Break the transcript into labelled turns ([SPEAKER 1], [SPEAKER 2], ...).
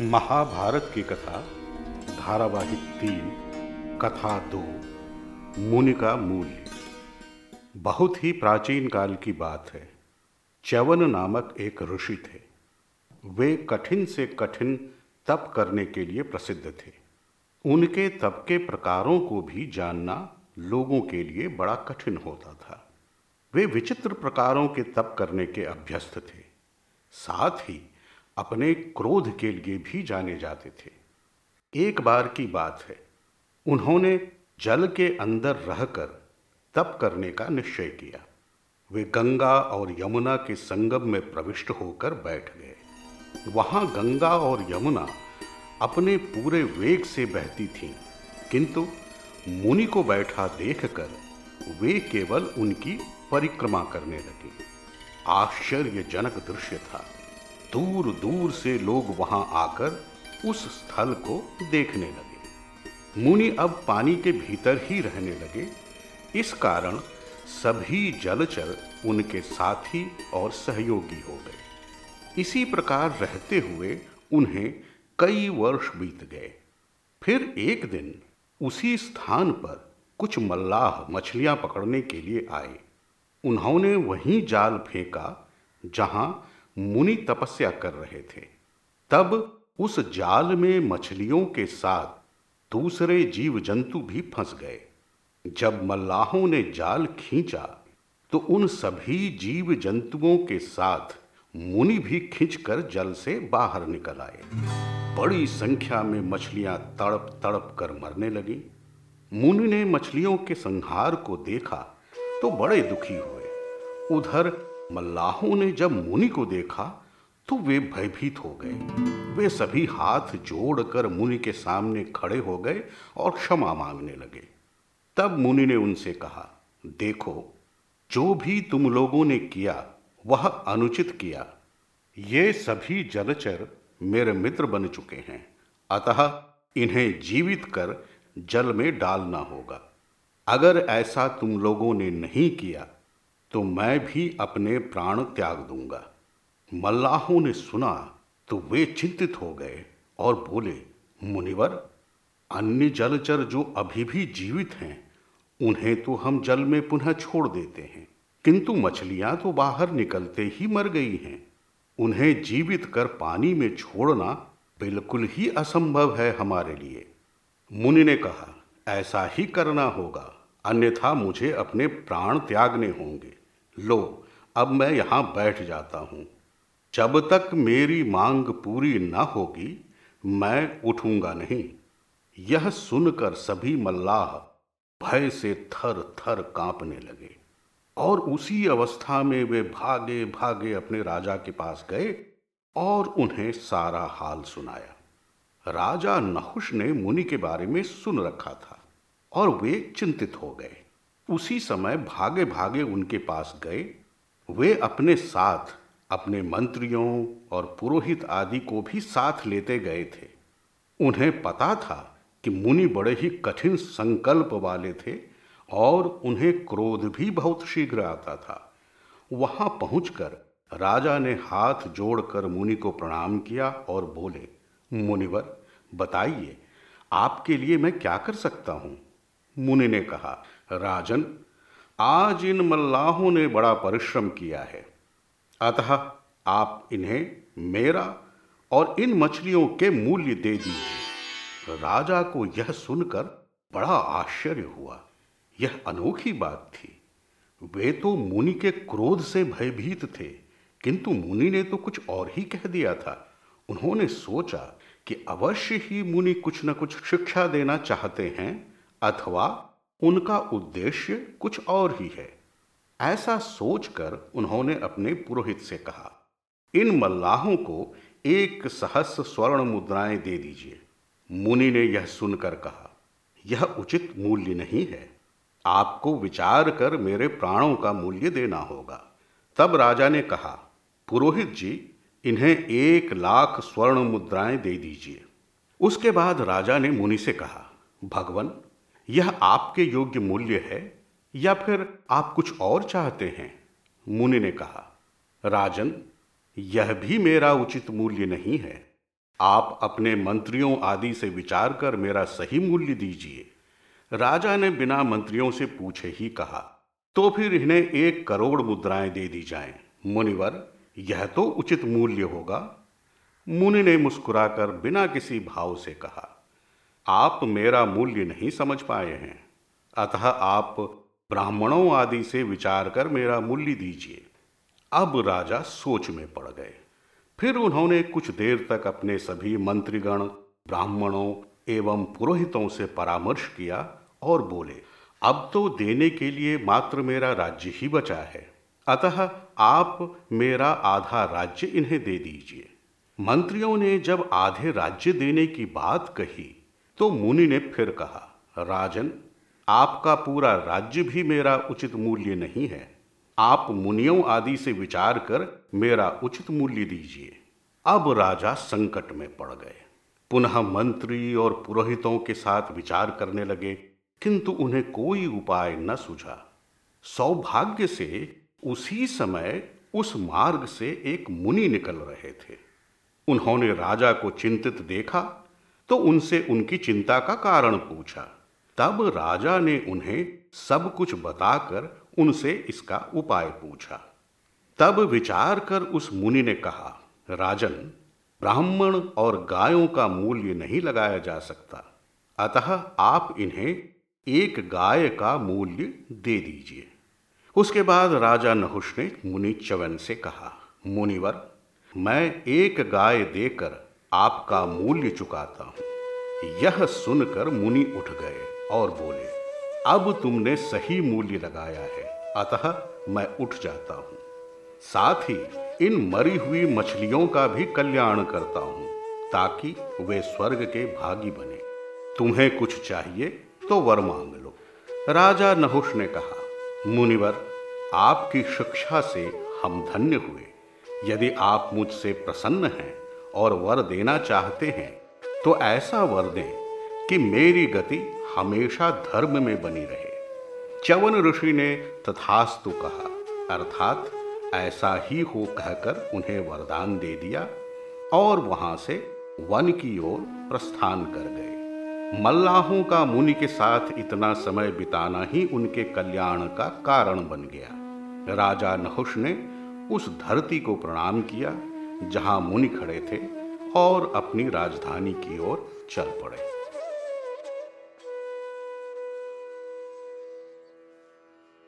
[SPEAKER 1] महाभारत की कथा, धारावाहिक तीन, कथा दो, मुनि का मूल्य बहुत ही प्राचीन काल की बात है। च्यवन नामक एक ऋषि थे। वे कठिन से कठिन तप करने के लिए प्रसिद्ध थे। उनके तप के प्रकारों को भी जानना लोगों के लिए बड़ा कठिन होता था। वे विचित्र प्रकारों के तप करने के अभ्यस्त थे। साथ ही अपने क्रोध के लिए भी जाने जाते थे। एक बार की बात है उन्होंने जल के अंदर रहकर तप करने का निश्चय किया। वे गंगा और यमुना के संगम में प्रविष्ट होकर बैठ गए। वहाँ गंगा और यमुना अपने पूरे वेग से बहती थीं, किंतु मुनि को बैठा देखकर वे केवल उनकी परिक्रमा करने लगे। आश्चर्यजनक दृश्य था। दूर दूर से लोग वहाँ आकर उस स्थल को देखने लगे। मुनि अब पानी के भीतर ही रहने लगे। इस कारण सभी जलचर उनके साथी और सहयोगी हो गए। इसी प्रकार रहते हुए उन्हें कई वर्ष बीत गए। फिर एक दिन उसी स्थान पर कुछ मल्लाह मछलियाँ पकड़ने के लिए आए। उन्होंने वहीं जाल फेंका, जहाँ मुनि तपस्या कर रहे थे। तब उस जाल में मछलियों के साथ दूसरे जीव जंतु भी फंस गए। जब मल्लाहों ने जाल खींचा तो उन सभी जीव जंतुओं के साथ मुनि भी खींचकर जल से बाहर निकल आए। बड़ी संख्या में मछलियाँ तड़प तड़प कर मरने लगी। मुनि ने मछलियों के संहार को देखा तो बड़े दुखी हुए। उधर मल्लाहों ने जब मुनि को देखा तो वे भयभीत हो गए। वे सभी हाथ जोड़कर मुनि के सामने खड़े हो गए और क्षमा मांगने लगे। तब मुनि ने उनसे कहा, देखो, जो भी तुम लोगों ने किया, वह अनुचित किया। ये सभी जलचर मेरे मित्र बन चुके हैं। अतः इन्हें जीवित कर जल में डालना होगा। अगर ऐसा तुम लोगों ने नहीं किया तो मैं भी अपने प्राण त्याग दूँगा। मल्लाहों ने सुना तो वे चिंतित हो गए और बोले, मुनिवर, अन्य जलचर जो अभी भी जीवित हैं, उन्हें तो हम जल में पुनः छोड़ देते हैं। किंतु मछलियाँ तो बाहर निकलते ही मर गई हैं। उन्हें जीवित कर पानी में छोड़ना बिल्कुल ही असंभव है हमारे लिए। मुनि ने कहा, ऐसा ही करना होगा। अन्यथा मुझे अपने प्राण त्यागने होंगे। लो, अब मैं यहाँ बैठ जाता हूँ। जब तक मेरी मांग पूरी न होगी, मैं उठूँगा नहीं। यह सुनकर सभी मल्लाह भय से थर थर कांपने लगे। और उसी अवस्था में वे भागे भागे अपने राजा के पास गए और उन्हें सारा हाल सुनाया। राजा नहुष ने मुनि के बारे में सुन रखा था। और वे चिंतित हो गए। उसी समय भागे भागे उनके पास गए। वे अपने साथ, अपने मंत्रियों और पुरोहित आदि को भी साथ लेते गए थे। उन्हें पता था कि मुनि बड़े ही कठिन संकल्प वाले थे और उन्हें क्रोध भी बहुत शीघ्र आता था। वहाँ पहुंचकर राजा ने हाथ जोड़कर मुनि को प्रणाम किया और बोले, मुनिवर, बताइए, आपके लिए मैं क्या कर सकता हूँ? मुनि ने कहा, राजन, आज इन मल्लाहों ने बड़ा परिश्रम किया है। अतः आप इन्हें मेरा और इन मछलियों के मूल्य दे दीजिए। राजा को यह सुनकर बड़ा आश्चर्य हुआ। यह अनोखी बात थी। वे तो मुनि के क्रोध से भयभीत थे, किंतु मुनि ने तो कुछ और ही कह दिया था। उन्होंने सोचा कि अवश्य ही मुनि कुछ न कुछ शिक्षा देना चाहते हैं अथवा उनका उद्देश्य कुछ और ही है। ऐसा सोचकर उन्होंने अपने पुरोहित से कहा, इन मल्लाहों को एक सहस्र स्वर्ण मुद्राएँ दे दीजिए। मुनि ने यह सुनकर कहा, यह उचित मूल्य नहीं है। आपको विचार कर मेरे प्राणों का मूल्य देना होगा। तब राजा ने कहा, पुरोहित जी, इन्हें एक लाख स्वर्ण मुद्राएँ दे दीजिए। उसके बाद राजा ने मुनि से कहा, भगवान यह आपके योग्य मूल्य है या फिर आप कुछ और चाहते हैं? मुनि ने कहा, राजन, यह भी मेरा उचित मूल्य नहीं है। आप अपने मंत्रियों आदि से विचार कर मेरा सही मूल्य दीजिए। राजा ने बिना मंत्रियों से पूछे ही कहा तो फिर इन्हें एक करोड़ मुद्राएँ दे दी जाएँ। मुनिवर, यह तो उचित मूल्य होगा। मुनि ने मुस्कुराकर बिना किसी भाव से कहा आप मेरा मूल्य नहीं समझ पाए हैं। अतः आप ब्राह्मणों आदि से विचार कर मेरा मूल्य दीजिए। अब राजा सोच में पड़ गए। फिर उन्होंने कुछ देर तक अपने सभी मंत्रीगण, ब्राह्मणों एवं पुरोहितों से परामर्श किया और बोले, अब तो देने के लिए मात्र मेरा राज्य ही बचा है। अतः आप मेरा आधा राज्य इन्हें दे दीजिए। मंत्रियों ने जब आधे राज्य देने की बात कही तो मुनि ने फिर कहा, राजन, आपका पूरा राज्य भी मेरा उचित मूल्य नहीं है। आप मुनियों आदि से विचार कर मेरा उचित मूल्य दीजिए। अब राजा संकट में पड़ गए। पुनः मंत्री और पुरोहितों के साथ विचार करने लगे, किंतु उन्हें कोई उपाय न सूझा। सौभाग्य से उसी समय उस मार्ग से एक मुनि निकल रहे थे। उन्होंने राजा को चिंतित देखा तो उनसे उनकी चिंता का कारण पूछा। तब राजा ने उन्हें सब कुछ बताकर उनसे इसका उपाय पूछा। तब विचार कर उस मुनि ने कहा, राजन, ब्राह्मण और गायों का मूल्य नहीं लगाया जा सकता। अतः आप इन्हें एक गाय का मूल्य दे दीजिए। उसके बाद राजा नहुष ने मुनि चवन से कहा, मुनिवर, मैं एक गाय देकर आपका मूल्य चुकाता हूँ। यह सुनकर मुनि उठ गए और बोले, अब तुमने सही मूल्य लगाया है, अतः मैं उठ जाता हूँ। साथ ही इन मरी हुई मछलियों का भी कल्याण करता हूँ, ताकि वे स्वर्ग के भागी बने। तुम्हें कुछ चाहिए तो वर मांग लो। राजा नहुष ने कहा, मुनिवर, आपकी शिक्षा से हम धन्य हुए। यदि आप मुझसे प्रसन्न हैं और वर देना चाहते हैं तो ऐसा वर दें कि मेरी गति हमेशा धर्म में बनी रहे। चवन ऋषि ने तथास्तु कहा, अर्थात ऐसा ही हो कहकर उन्हें वरदान दे दिया और वहाँ से वन की ओर प्रस्थान कर गए। मल्लाहों का मुनि के साथ इतना समय बिताना ही उनके कल्याण का कारण बन गया। राजा नहुष ने उस धरती को प्रणाम किया जहाँ मुनि खड़े थे और अपनी राजधानी की ओर चल पड़े।